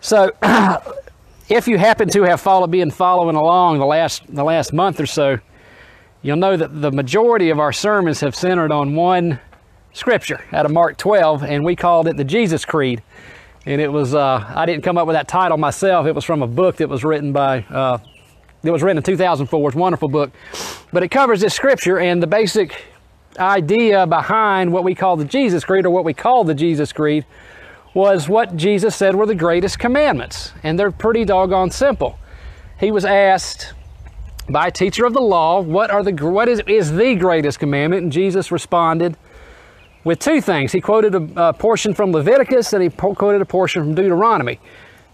So, if you happen to have followed, been following along the last the last month or so, you'll know that the majority of our sermons have centered on one scripture out of Mark 12, and we called it the Jesus Creed. And it was uh, I didn't come up with that title myself. It was from a book that was written by uh, that was written in 2004. It's a wonderful book, but it covers this scripture and the basic idea behind what we call the Jesus Creed or what we call the Jesus Creed was what Jesus said were the greatest commandments, and they're pretty doggone simple. He was asked by a teacher of the law, "What are the what is is the greatest commandment?" And Jesus responded with two things. He quoted a, a portion from Leviticus and he po- quoted a portion from Deuteronomy.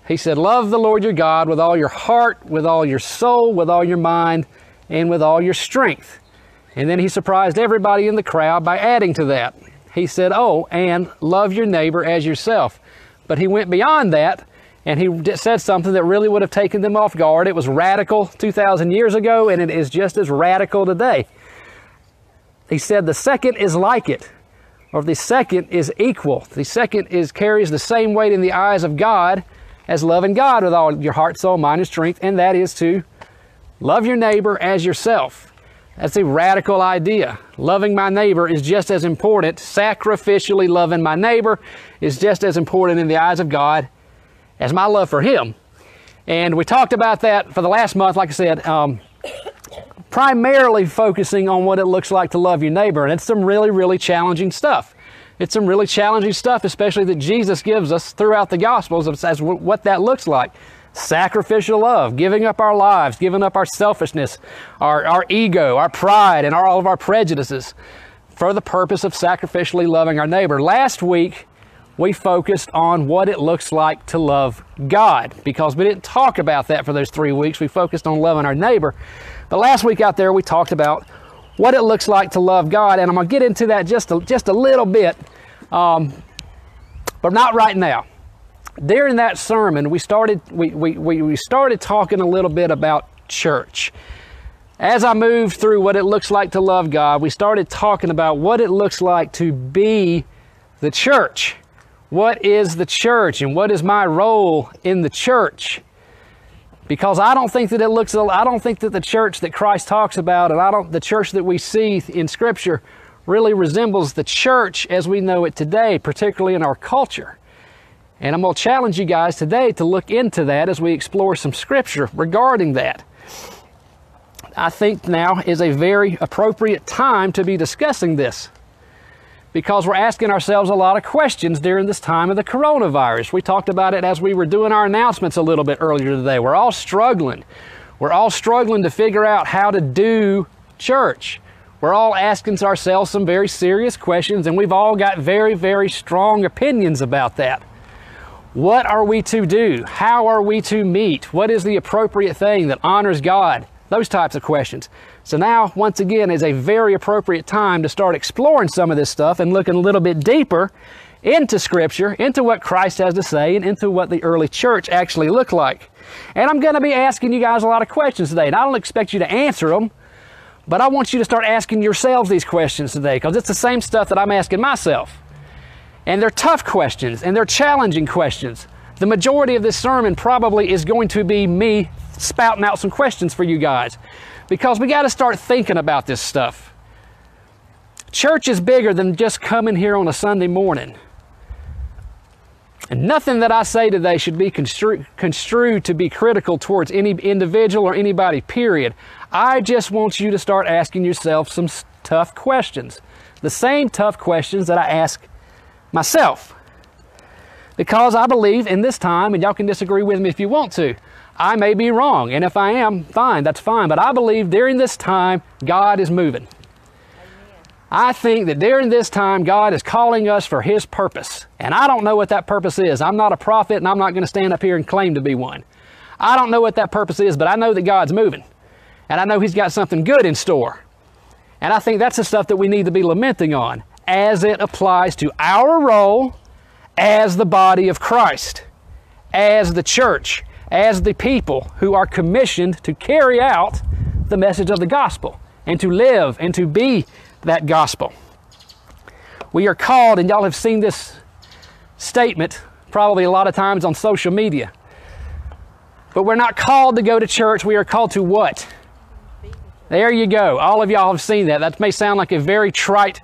He said, "Love the Lord your God with all your heart, with all your soul, with all your mind, and with all your strength." And then he surprised everybody in the crowd by adding to that he said, Oh, and love your neighbor as yourself. But he went beyond that and he said something that really would have taken them off guard. It was radical 2,000 years ago and it is just as radical today. He said, The second is like it, or the second is equal. The second is carries the same weight in the eyes of God as loving God with all your heart, soul, mind, and strength, and that is to love your neighbor as yourself. That's a radical idea. Loving my neighbor is just as important. Sacrificially loving my neighbor is just as important in the eyes of God as my love for Him. And we talked about that for the last month, like I said, um, primarily focusing on what it looks like to love your neighbor. And it's some really, really challenging stuff. It's some really challenging stuff, especially that Jesus gives us throughout the Gospels as, what that looks like sacrificial love, giving up our lives, giving up our selfishness, our, our ego, our pride, and our, all of our prejudices for the purpose of sacrificially loving our neighbor. Last week, we focused on what it looks like to love God because we didn't talk about that for those three weeks. We focused on loving our neighbor. But last week out there, we talked about what it looks like to love God, and I'm going to get into that just a, just a little bit, um, but not right now during that sermon, we started, we, we, we started talking a little bit about church. As I moved through what it looks like to love God, we started talking about what it looks like to be the church. What is the church and what is my role in the church? Because I don't think that it looks, I don't think that the church that Christ talks about and I don't, the church that we see in Scripture really resembles the church as we know it today, particularly in our culture. And I'm going to challenge you guys today to look into that as we explore some scripture regarding that. I think now is a very appropriate time to be discussing this because we're asking ourselves a lot of questions during this time of the coronavirus. We talked about it as we were doing our announcements a little bit earlier today. We're all struggling. We're all struggling to figure out how to do church. We're all asking ourselves some very serious questions, and we've all got very, very strong opinions about that. What are we to do? How are we to meet? What is the appropriate thing that honors God? Those types of questions. So now, once again, is a very appropriate time to start exploring some of this stuff and looking a little bit deeper into Scripture, into what Christ has to say, and into what the early church actually looked like. And I'm going to be asking you guys a lot of questions today, and I don't expect you to answer them, but I want you to start asking yourselves these questions today because it's the same stuff that I'm asking myself. And they're tough questions and they're challenging questions. The majority of this sermon probably is going to be me spouting out some questions for you guys because we got to start thinking about this stuff. Church is bigger than just coming here on a Sunday morning. And nothing that I say today should be constru- construed to be critical towards any individual or anybody, period. I just want you to start asking yourself some tough questions. The same tough questions that I ask myself. Because I believe in this time, and y'all can disagree with me if you want to, I may be wrong. And if I am, fine, that's fine. But I believe during this time, God is moving. I think that during this time, God is calling us for His purpose. And I don't know what that purpose is. I'm not a prophet, and I'm not going to stand up here and claim to be one. I don't know what that purpose is, but I know that God's moving. And I know He's got something good in store. And I think that's the stuff that we need to be lamenting on as it applies to our role as the body of Christ, as the church, as the people who are commissioned to carry out the message of the gospel and to live and to be that gospel. We are called, and y'all have seen this statement probably a lot of times on social media. But we're not called to go to church. We are called to what? There you go. All of y'all have seen that. That may sound like a very trite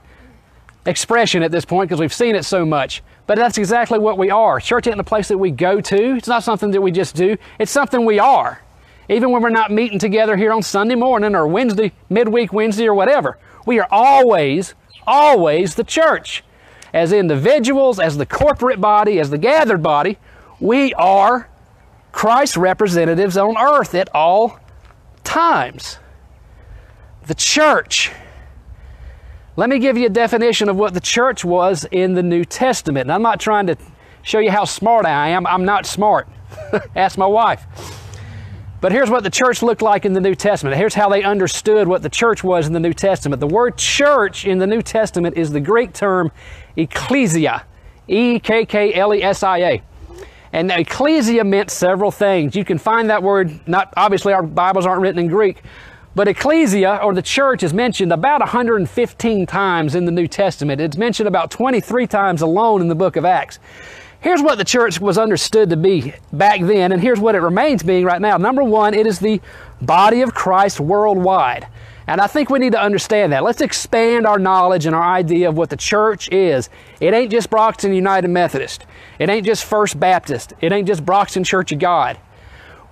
expression at this point because we've seen it so much. But that's exactly what we are. Church isn't a place that we go to. It's not something that we just do. It's something we are. Even when we're not meeting together here on Sunday morning or Wednesday, midweek Wednesday or whatever, we are always, always the church. As individuals, as the corporate body, as the gathered body, we are Christ's representatives on earth at all times. The church. Let me give you a definition of what the church was in the New Testament. And I'm not trying to show you how smart I am. I'm not smart. Ask my wife. But here's what the church looked like in the New Testament. Here's how they understood what the church was in the New Testament. The word church in the New Testament is the Greek term ecclesia, E K K L E S I A. And ecclesia meant several things. You can find that word, not obviously our Bibles aren't written in Greek, but ecclesia or the church is mentioned about 115 times in the New Testament. It's mentioned about 23 times alone in the book of Acts. Here's what the church was understood to be back then, and here's what it remains being right now. Number one, it is the body of Christ worldwide. And I think we need to understand that. Let's expand our knowledge and our idea of what the church is. It ain't just Broxton United Methodist. It ain't just First Baptist. It ain't just Broxton Church of God.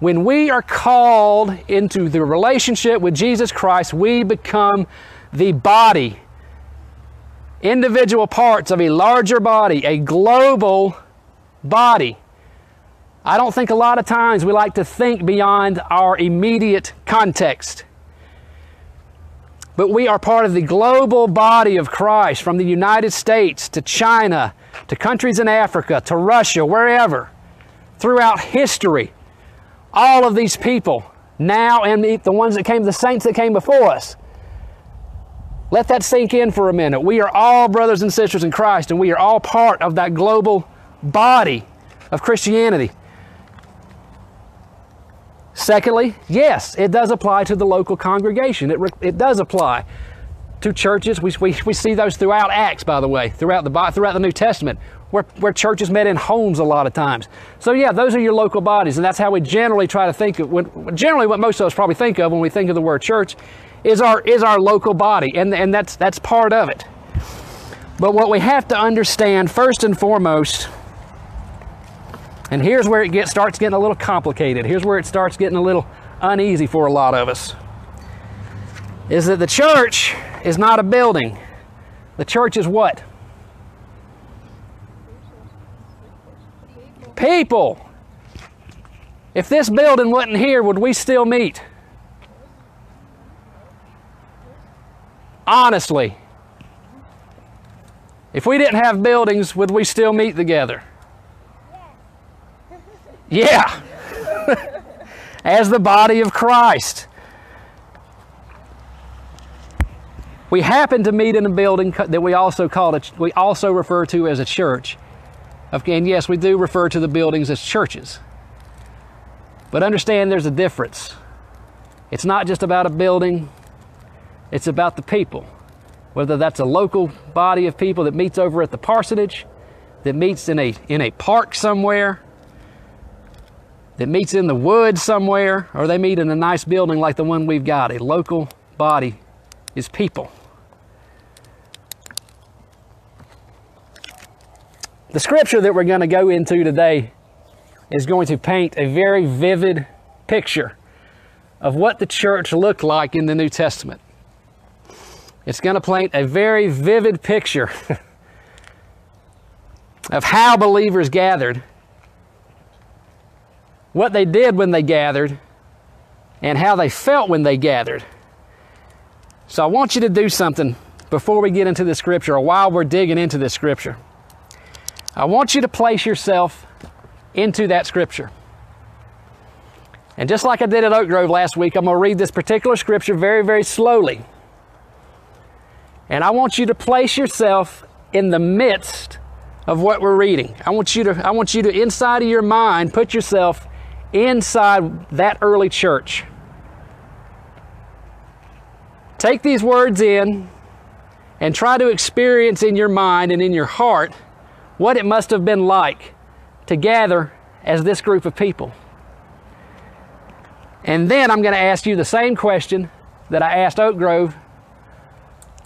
When we are called into the relationship with Jesus Christ, we become the body, individual parts of a larger body, a global body. I don't think a lot of times we like to think beyond our immediate context. But we are part of the global body of Christ from the United States to China to countries in Africa to Russia, wherever, throughout history. All of these people, now and the ones that came, the saints that came before us. Let that sink in for a minute. We are all brothers and sisters in Christ, and we are all part of that global body of Christianity. Secondly, yes, it does apply to the local congregation. It, it does apply to churches. We, we, we see those throughout Acts, by the way, throughout the, throughout the New Testament, where, where churches met in homes a lot of times. So, yeah, those are your local bodies, and that's how we generally try to think of, when, generally what most of us probably think of when we think of the word church is our, is our local body, and, and that's, that's part of it. But what we have to understand, first and foremost, and here's where it gets, starts getting a little complicated. Here's where it starts getting a little uneasy for a lot of us. Is that the church is not a building. The church is what? People. If this building wasn't here, would we still meet? Honestly. If we didn't have buildings, would we still meet together? Yeah. As the body of Christ. We happen to meet in a building that we also call it, we also refer to as a church. And yes, we do refer to the buildings as churches. But understand there's a difference. It's not just about a building, it's about the people. Whether that's a local body of people that meets over at the parsonage, that meets in a, in a park somewhere, that meets in the woods somewhere, or they meet in a nice building like the one we've got. A local body is people. The scripture that we're going to go into today is going to paint a very vivid picture of what the church looked like in the New Testament. It's going to paint a very vivid picture of how believers gathered what they did when they gathered, and how they felt when they gathered. So I want you to do something before we get into the scripture or while we're digging into the scripture. I want you to place yourself into that scripture. And just like I did at Oak Grove last week, I'm going to read this particular scripture very, very slowly. And I want you to place yourself in the midst of what we're reading. I want you to I want you to inside of your mind put yourself inside that early church. Take these words in and try to experience in your mind and in your heart what it must have been like to gather as this group of people. And then I'm going to ask you the same question that I asked Oak Grove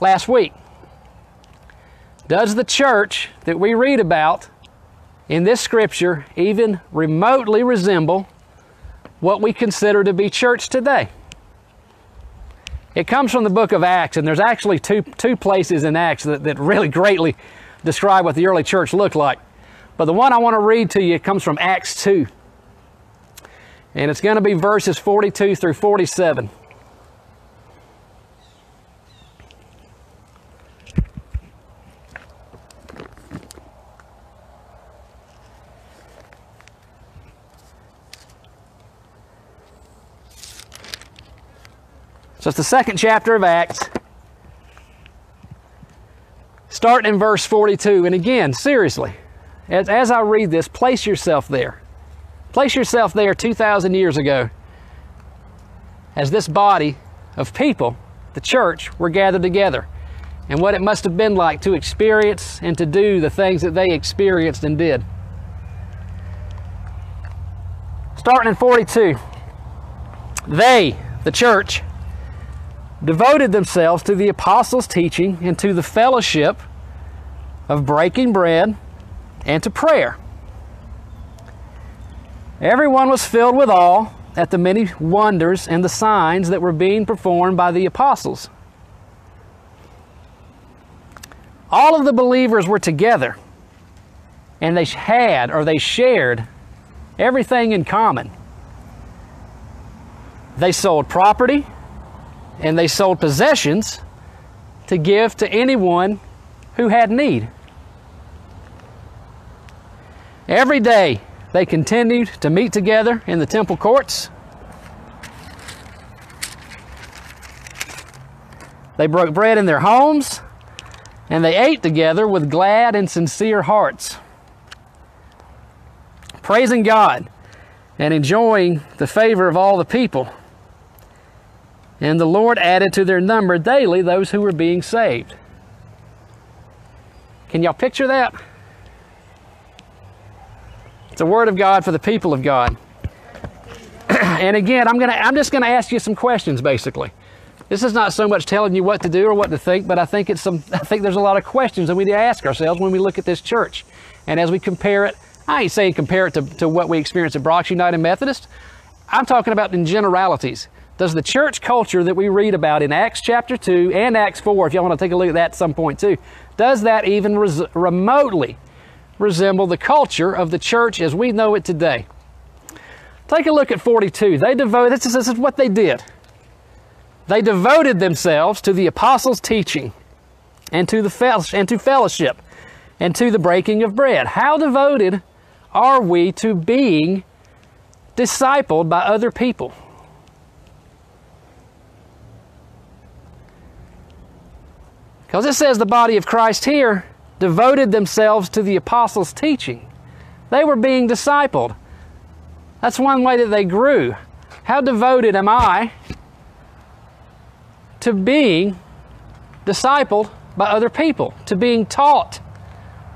last week. Does the church that we read about in this scripture even remotely resemble what we consider to be church today? It comes from the book of Acts, and there's actually two, two places in Acts that, that really greatly describe what the early church looked like. But the one I want to read to you comes from Acts 2. And it's going to be verses 42 through 47. So it's the second chapter of Acts. Starting in verse 42. And again, seriously, as, as I read this, place yourself there. Place yourself there 2,000 years ago as this body of people, the church, were gathered together and what it must have been like to experience and to do the things that they experienced and did. Starting in 42, they, the church, devoted themselves to the apostles' teaching and to the fellowship of breaking bread and to prayer. Everyone was filled with awe at the many wonders and the signs that were being performed by the apostles. All of the believers were together and they had or they shared everything in common. They sold property and they sold possessions to give to anyone who had need. Every day they continued to meet together in the temple courts. They broke bread in their homes and they ate together with glad and sincere hearts, praising God and enjoying the favor of all the people. And the Lord added to their number daily those who were being saved. Can y'all picture that? It's a word of God for the people of God. and again, I'm gonna I'm just gonna ask you some questions basically. This is not so much telling you what to do or what to think, but I think it's some I think there's a lot of questions that we need to ask ourselves when we look at this church. And as we compare it, I ain't saying compare it to, to what we experience at Brox United Methodist. I'm talking about in generalities. Does the church culture that we read about in Acts chapter 2 and Acts 4, if y'all want to take a look at that at some point too, does that even res- remotely resemble the culture of the church as we know it today? Take a look at 42. They devoted, this is, this is what they did. They devoted themselves to the apostles' teaching and to, the and to fellowship and to the breaking of bread. How devoted are we to being discipled by other people? Because it says the body of Christ here devoted themselves to the apostles' teaching. They were being discipled. That's one way that they grew. How devoted am I to being discipled by other people, to being taught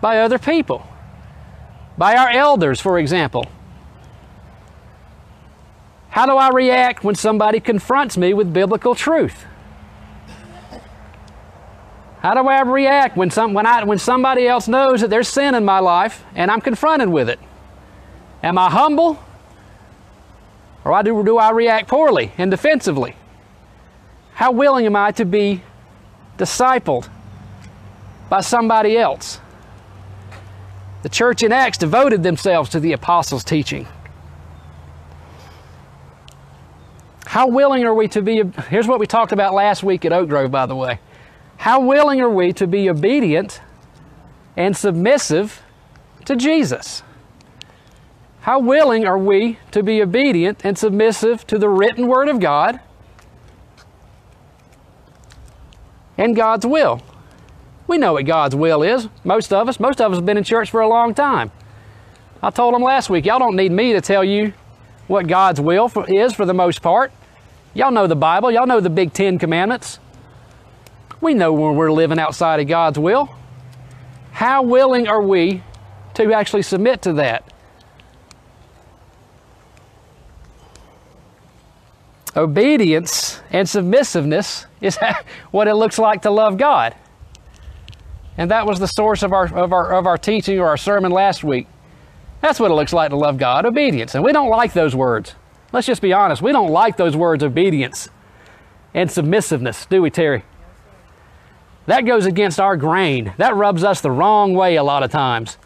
by other people? By our elders, for example. How do I react when somebody confronts me with biblical truth? How do I react when, some, when, I, when somebody else knows that there's sin in my life and I'm confronted with it? Am I humble? Or do, do I react poorly and defensively? How willing am I to be discipled by somebody else? The church in Acts devoted themselves to the apostles' teaching. How willing are we to be? Here's what we talked about last week at Oak Grove, by the way. How willing are we to be obedient and submissive to Jesus? How willing are we to be obedient and submissive to the written Word of God and God's will? We know what God's will is, most of us. Most of us have been in church for a long time. I told them last week, y'all don't need me to tell you what God's will for, is for the most part. Y'all know the Bible, y'all know the big Ten Commandments. We know when we're living outside of God's will. How willing are we to actually submit to that? Obedience and submissiveness is what it looks like to love God. And that was the source of our, of our, of our teaching or our sermon last week. That's what it looks like to love God, obedience. And we don't like those words. Let's just be honest. We don't like those words, obedience and submissiveness, do we, Terry? That goes against our grain. That rubs us the wrong way a lot of times.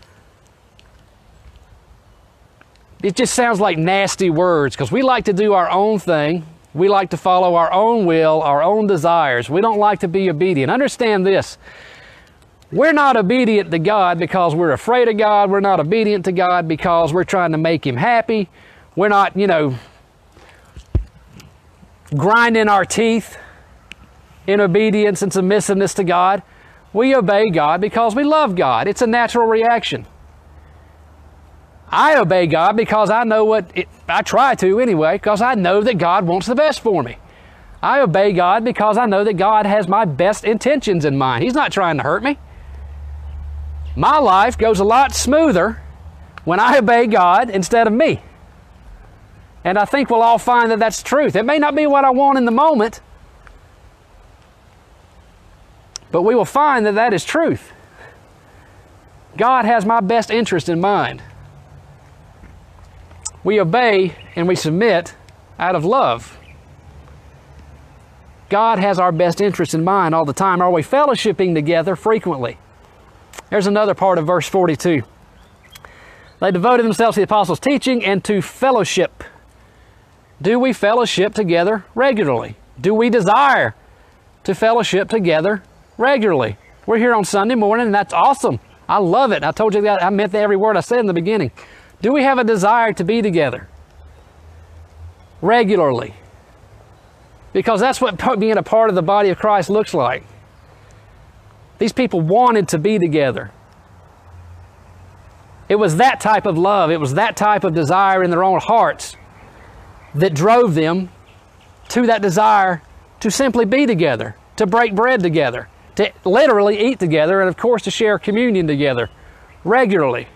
It just sounds like nasty words because we like to do our own thing. We like to follow our own will, our own desires. We don't like to be obedient. Understand this. We're not obedient to God because we're afraid of God. We're not obedient to God because we're trying to make Him happy. We're not, you know, grinding our teeth in obedience and submissiveness to God. We obey God because we love God. It's a natural reaction. I obey God because I know what, it, I try to anyway, because I know that God wants the best for me. I obey God because I know that God has my best intentions in mind. He's not trying to hurt me. My life goes a lot smoother when I obey God instead of me. And I think we'll all find that that's truth. It may not be what I want in the moment, but we will find that that is truth. God has my best interest in mind. We obey and we submit out of love. God has our best interest in mind all the time. Are we fellowshipping together frequently? There's another part of verse 42. They devoted themselves to the apostles' teaching and to fellowship. Do we fellowship together regularly? Do we desire to fellowship together regularly? We're here on Sunday morning, and that's awesome. I love it. I told you that. I meant every word I said in the beginning. Do we have a desire to be together regularly? Because that's what being a part of the body of Christ looks like. These people wanted to be together. It was that type of love, it was that type of desire in their own hearts that drove them to that desire to simply be together, to break bread together, to literally eat together, and of course to share communion together regularly.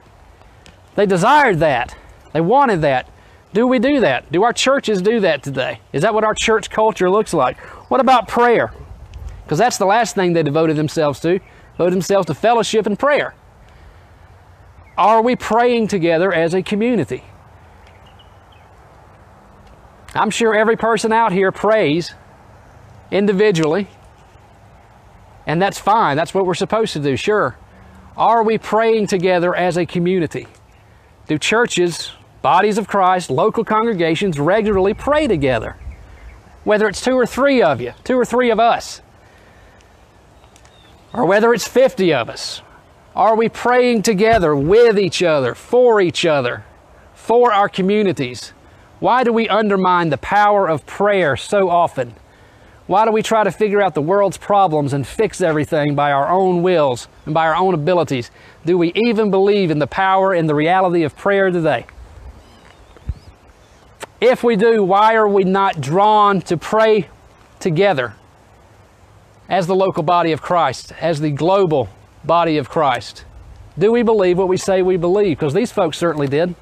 They desired that. They wanted that. Do we do that? Do our churches do that today? Is that what our church culture looks like? What about prayer? Because that's the last thing they devoted themselves to, devoted themselves to fellowship and prayer. Are we praying together as a community? I'm sure every person out here prays individually, and that's fine. That's what we're supposed to do, sure. Are we praying together as a community? Do churches, bodies of Christ, local congregations regularly pray together? Whether it's two or three of you, two or three of us, or whether it's 50 of us, are we praying together with each other, for each other, for our communities? Why do we undermine the power of prayer so often? Why do we try to figure out the world's problems and fix everything by our own wills and by our own abilities? Do we even believe in the power and the reality of prayer today? If we do, why are we not drawn to pray together as the local body of Christ, as the global body of Christ? Do we believe what we say we believe? Because these folks certainly did.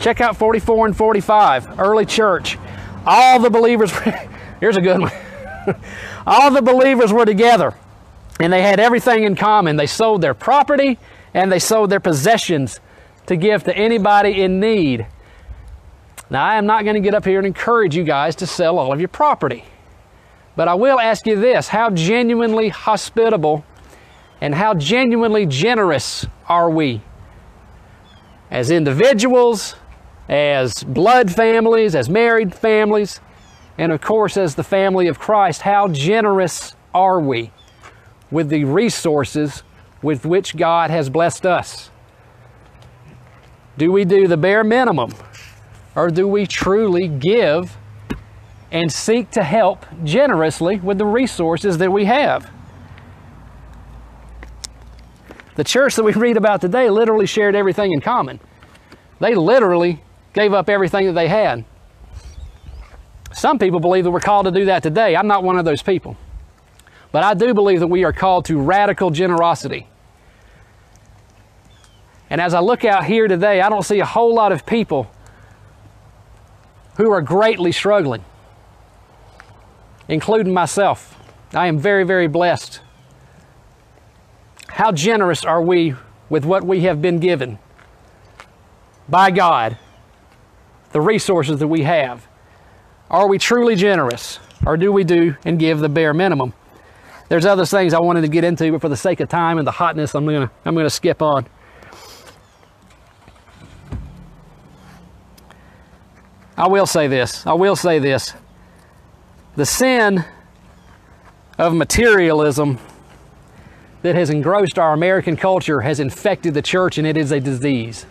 Check out 44 and 45, early church. All the believers, here's a good one. All the believers were together and they had everything in common. They sold their property and they sold their possessions to give to anybody in need. Now, I am not going to get up here and encourage you guys to sell all of your property. But I will ask you this how genuinely hospitable and how genuinely generous are we? As individuals, as blood families, as married families, and of course as the family of Christ, how generous are we with the resources with which God has blessed us? Do we do the bare minimum or do we truly give and seek to help generously with the resources that we have. The church that we read about today literally shared everything in common. They literally gave up everything that they had. Some people believe that we're called to do that today. I'm not one of those people. But I do believe that we are called to radical generosity. And as I look out here today, I don't see a whole lot of people who are greatly struggling, including myself. I am very, very blessed. How generous are we with what we have been given by God, the resources that we have? Are we truly generous, or do we do and give the bare minimum? There's other things I wanted to get into, but for the sake of time and the hotness, I'm gonna I'm gonna skip on. I will say this. I will say this. The sin of materialism that has engrossed our American culture has infected the church and it is a disease.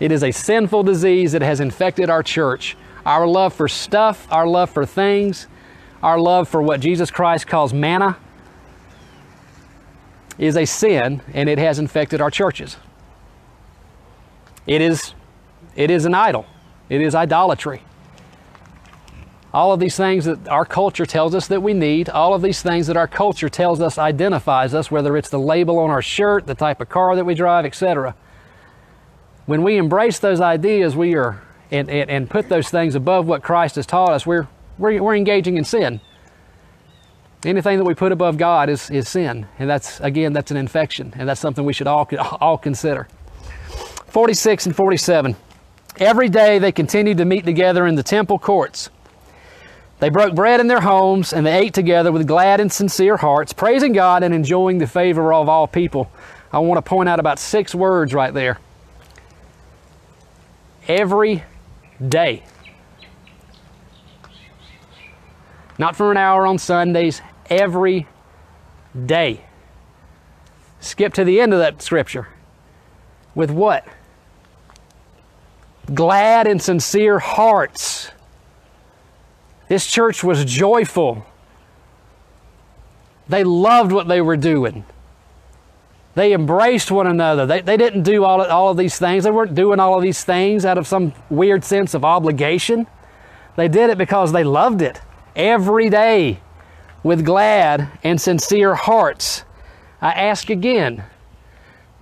It is a sinful disease that has infected our church. Our love for stuff, our love for things, our love for what Jesus Christ calls mammon is a sin and it has infected our churches. It is, it is an idol. It is idolatry. All of these things that our culture tells us that we need, all of these things that our culture tells us identifies us, whether it's the label on our shirt, the type of car that we drive, etc. When we embrace those ideas, we are and, and, and put those things above what Christ has taught us, we're, we're, we're engaging in sin. Anything that we put above God is, is sin. And that's, again, that's an infection. And that's something we should all, all consider. 46 and 47. Every day they continued to meet together in the temple courts. They broke bread in their homes and they ate together with glad and sincere hearts, praising God and enjoying the favor of all people. I want to point out about six words right there. Every day. Not for an hour on Sundays, every day. Skip to the end of that scripture. With what? Glad and sincere hearts. This church was joyful. They loved what they were doing. They embraced one another. They, they didn't do all, all of these things. They weren't doing all of these things out of some weird sense of obligation. They did it because they loved it every day with glad and sincere hearts. I ask again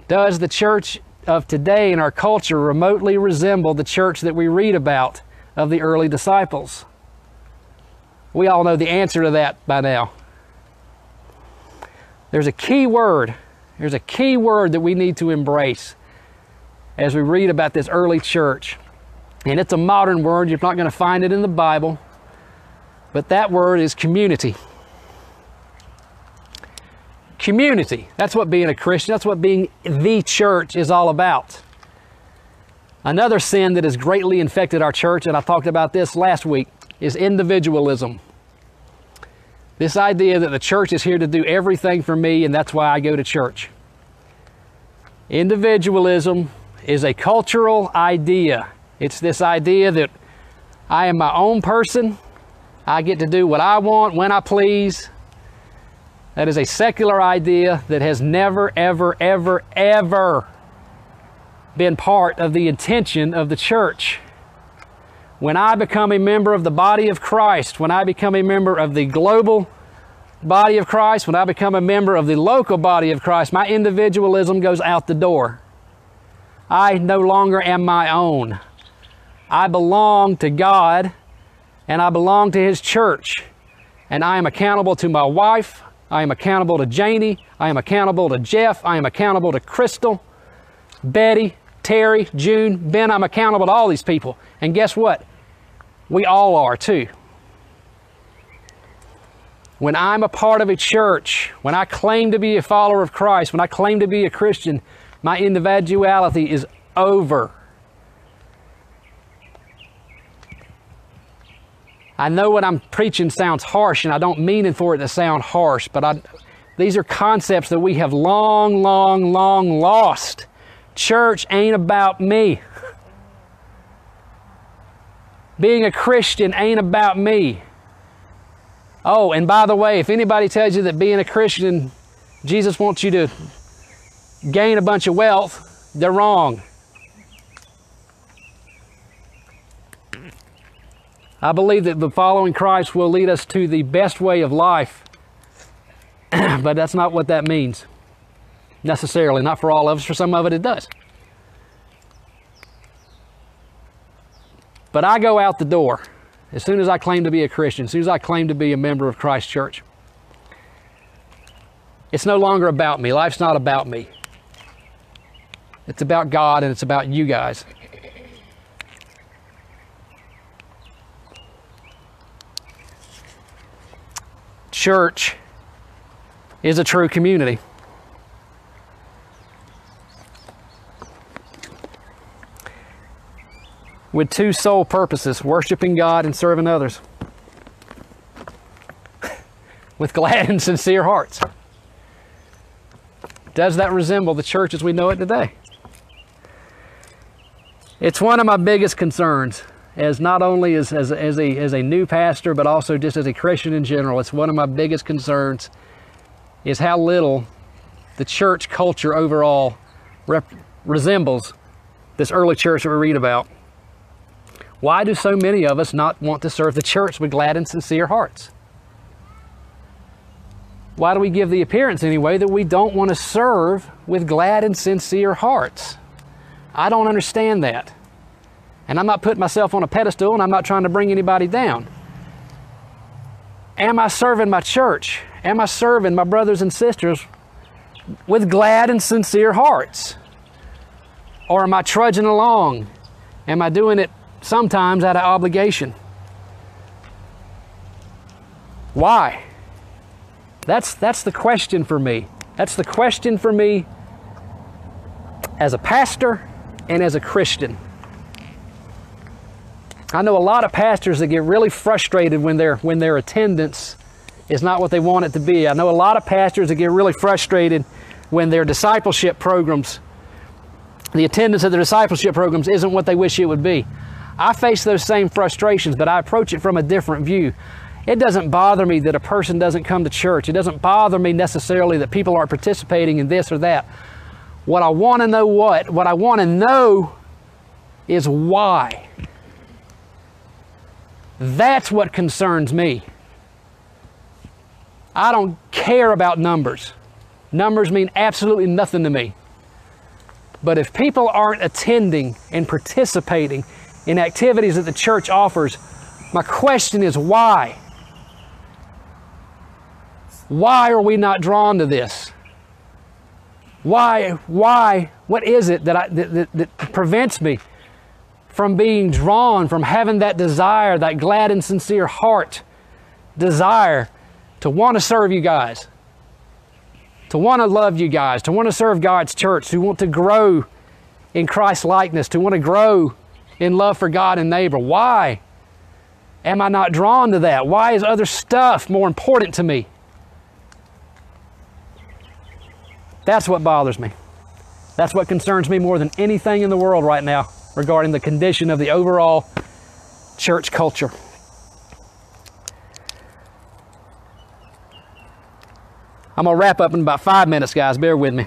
Does the church of today in our culture remotely resemble the church that we read about of the early disciples? We all know the answer to that by now. There's a key word there's a key word that we need to embrace as we read about this early church. And it's a modern word, you're not going to find it in the Bible, but that word is community. Community. That's what being a Christian, that's what being the church is all about. Another sin that has greatly infected our church, and I talked about this last week, is individualism. This idea that the church is here to do everything for me and that's why I go to church. Individualism is a cultural idea. It's this idea that I am my own person. I get to do what I want when I please. That is a secular idea that has never, ever, ever, ever been part of the intention of the church. When I become a member of the body of Christ, when I become a member of the global body of Christ, when I become a member of the local body of Christ, my individualism goes out the door. I no longer am my own. I belong to God and I belong to His church. And I am accountable to my wife. I am accountable to Janie. I am accountable to Jeff. I am accountable to Crystal, Betty, Terry, June, Ben. I'm accountable to all these people. And guess what? We all are too. When I'm a part of a church, when I claim to be a follower of Christ, when I claim to be a Christian, my individuality is over. I know what I'm preaching sounds harsh, and I don't mean it for it to sound harsh, but I, these are concepts that we have long, long, long lost. Church ain't about me. Being a Christian ain't about me. Oh, and by the way, if anybody tells you that being a Christian, Jesus wants you to gain a bunch of wealth, they're wrong. I believe that the following Christ will lead us to the best way of life, but that's not what that means necessarily. Not for all of us, for some of it, it does. But I go out the door as soon as I claim to be a Christian, as soon as I claim to be a member of Christ Church. It's no longer about me. Life's not about me. It's about God and it's about you guys. Church is a true community. With two sole purposes worshiping God and serving others. With glad and sincere hearts. Does that resemble the church as we know it today? It's one of my biggest concerns as not only as, as, as, a, as a new pastor, but also just as a Christian in general. It's one of my biggest concerns is how little the church culture overall resembles this early church that we read about. Why do so many of us not want to serve the church with glad and sincere hearts? Why do we give the appearance anyway that we don't want to serve with glad and sincere hearts? I don't understand that. And I'm not putting myself on a pedestal and I'm not trying to bring anybody down. Am I serving my church? Am I serving my brothers and sisters with glad and sincere hearts? Or am I trudging along? Am I doing it sometimes out of obligation? Why? That's, that's the question for me. That's the question for me as a pastor and as a Christian. I know a lot of pastors that get really frustrated when their when their attendance is not what they want it to be. I know a lot of pastors that get really frustrated when their discipleship programs the attendance of their discipleship programs isn't what they wish it would be. I face those same frustrations, but I approach it from a different view. It doesn't bother me that a person doesn't come to church. It doesn't bother me necessarily that people aren't participating in this or that. What I want to know what? What I want to know is why. That's what concerns me. I don't care about numbers. Numbers mean absolutely nothing to me. But if people aren't attending and participating in activities that the church offers, my question is why? Why are we not drawn to this? Why, why, what is it that, I, that, that, that prevents me from being drawn, from having that desire, that glad and sincere heart desire to want to serve you guys, to want to love you guys, to want to serve God's church, to want to grow in Christ likeness, to want to grow in love for God and neighbor. Why am I not drawn to that? Why is other stuff more important to me? That's what bothers me. That's what concerns me more than anything in the world right now regarding the condition of the overall church culture. I'm going to wrap up in about five minutes, guys. Bear with me.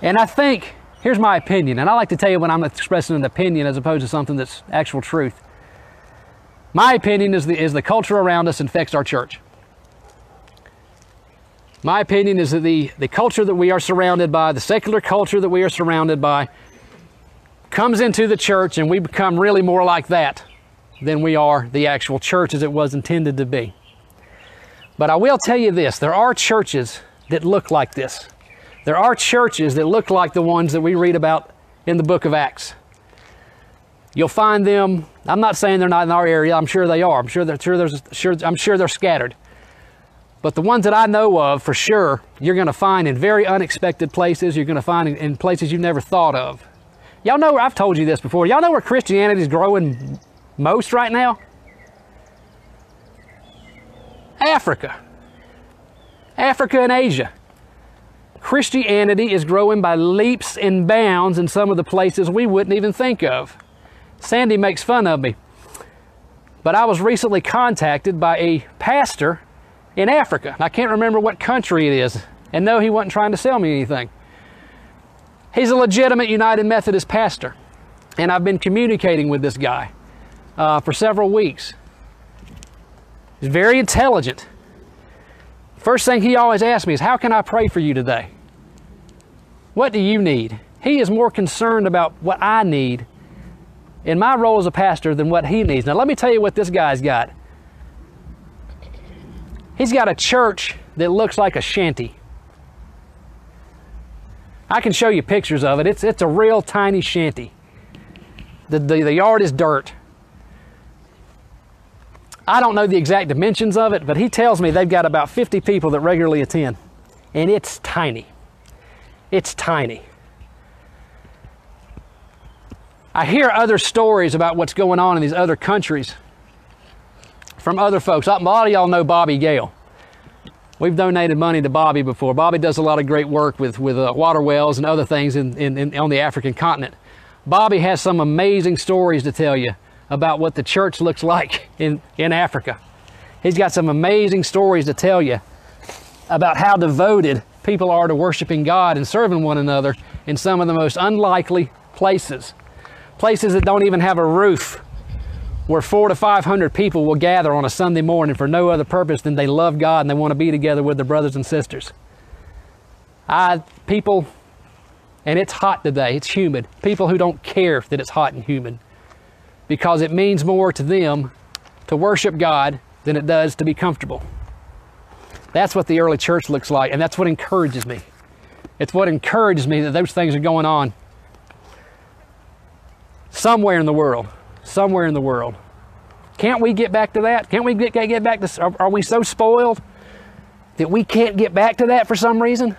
And I think, here's my opinion, and I like to tell you when I'm expressing an opinion as opposed to something that's actual truth. My opinion is the, is the culture around us infects our church. My opinion is that the, the culture that we are surrounded by, the secular culture that we are surrounded by, comes into the church and we become really more like that than we are the actual church as it was intended to be. But I will tell you this there are churches that look like this. There are churches that look like the ones that we read about in the book of Acts. You'll find them, I'm not saying they're not in our area, I'm sure they are. I'm sure they're, sure there's, sure, I'm sure they're scattered. But the ones that I know of for sure, you're going to find in very unexpected places. You're going to find in, in places you've never thought of. Y'all know, where I've told you this before. Y'all know where Christianity is growing most right now? Africa. Africa and Asia. Christianity is growing by leaps and bounds in some of the places we wouldn't even think of. Sandy makes fun of me. But I was recently contacted by a pastor in Africa. I can't remember what country it is. And no, he wasn't trying to sell me anything. He's a legitimate United Methodist pastor. And I've been communicating with this guy uh, for several weeks. He's very intelligent. First thing he always asks me is, How can I pray for you today? What do you need? He is more concerned about what I need in my role as a pastor than what he needs. Now, let me tell you what this guy's got. He's got a church that looks like a shanty. I can show you pictures of it. It's, it's a real tiny shanty. The, the, the yard is dirt. I don't know the exact dimensions of it, but he tells me they've got about 50 people that regularly attend. And it's tiny. It's tiny. I hear other stories about what's going on in these other countries from other folks. A lot of y'all know Bobby Gale. We've donated money to Bobby before. Bobby does a lot of great work with, with uh, water wells and other things in, in, in, on the African continent. Bobby has some amazing stories to tell you about what the church looks like in, in Africa. He's got some amazing stories to tell you about how devoted people are to worshiping God and serving one another in some of the most unlikely places. Places that don't even have a roof, where four to 500 people will gather on a Sunday morning for no other purpose than they love God and they want to be together with their brothers and sisters. I, people, and it's hot today, it's humid. People who don't care that it's hot and humid because it means more to them to worship God than it does to be comfortable. That's what the early church looks like, and that's what encourages me. It's what encourages me that those things are going on somewhere in the world. Somewhere in the world. Can't we get back to that? Can't we get, get back to, are, are we so spoiled that we can't get back to that for some reason?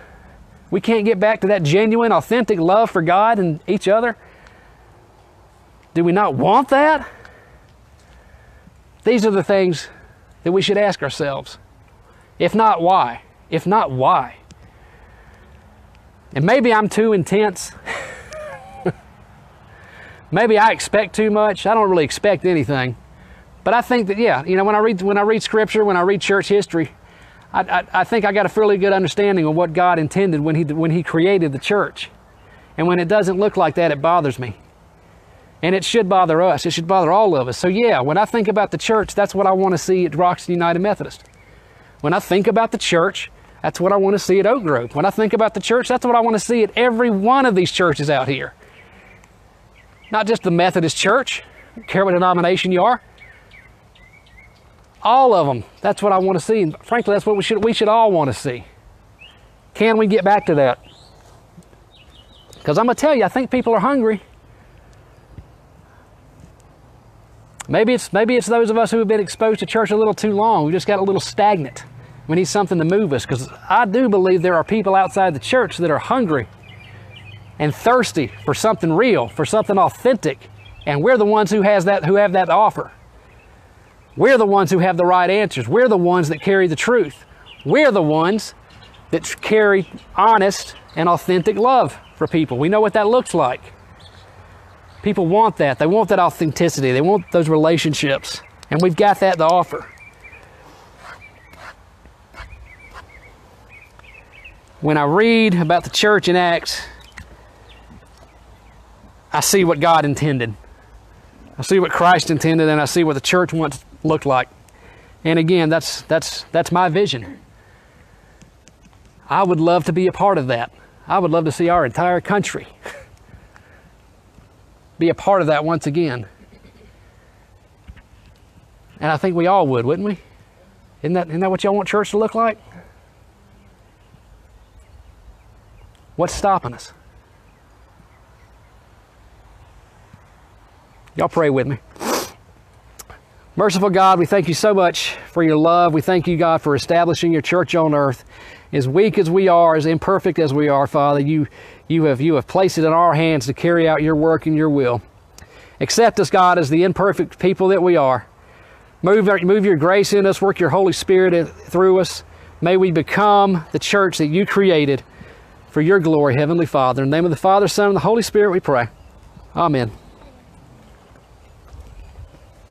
We can't get back to that genuine, authentic love for God and each other? Do we not want that? These are the things that we should ask ourselves. If not, why? If not, why? And maybe I'm too intense. maybe I expect too much. I don't really expect anything. But I think that, yeah, you know, when I read, when I read scripture, when I read church history, I, I, I think I got a fairly good understanding of what God intended when he, when he created the church. And when it doesn't look like that, it bothers me. And it should bother us. It should bother all of us. So, yeah, when I think about the church, that's what I want to see at Roxton United Methodist. When I think about the church, that's what I want to see at Oak Grove. When I think about the church, that's what I want to see at every one of these churches out here. Not just the Methodist church, care what denomination you are. All of them. That's what I want to see. And frankly, that's what we should we should all want to see. Can we get back to that? Because I'm going to tell you, I think people are hungry. Maybe it's maybe it's those of us who have been exposed to church a little too long. We just got a little stagnant. We need something to move us because I do believe there are people outside the church that are hungry and thirsty for something real, for something authentic, and we're the ones who has that who have that to offer. We're the ones who have the right answers. We're the ones that carry the truth. We're the ones that carry honest and authentic love for people. We know what that looks like. People want that. They want that authenticity. They want those relationships. And we've got that to offer. When I read about the church in Acts, I see what God intended. I see what Christ intended and I see what the church once looked like. And again, that's that's that's my vision. I would love to be a part of that. I would love to see our entire country be a part of that once again. And I think we all would, wouldn't we? Isn't that, isn't that what y'all want church to look like? What's stopping us? Y'all pray with me. Merciful God, we thank you so much for your love. We thank you, God, for establishing your church on earth. As weak as we are, as imperfect as we are, Father, you, you, have, you have placed it in our hands to carry out your work and your will. Accept us, God, as the imperfect people that we are. Move, move your grace in us, work your Holy Spirit through us. May we become the church that you created for your glory, Heavenly Father. In the name of the Father, Son, and the Holy Spirit, we pray. Amen.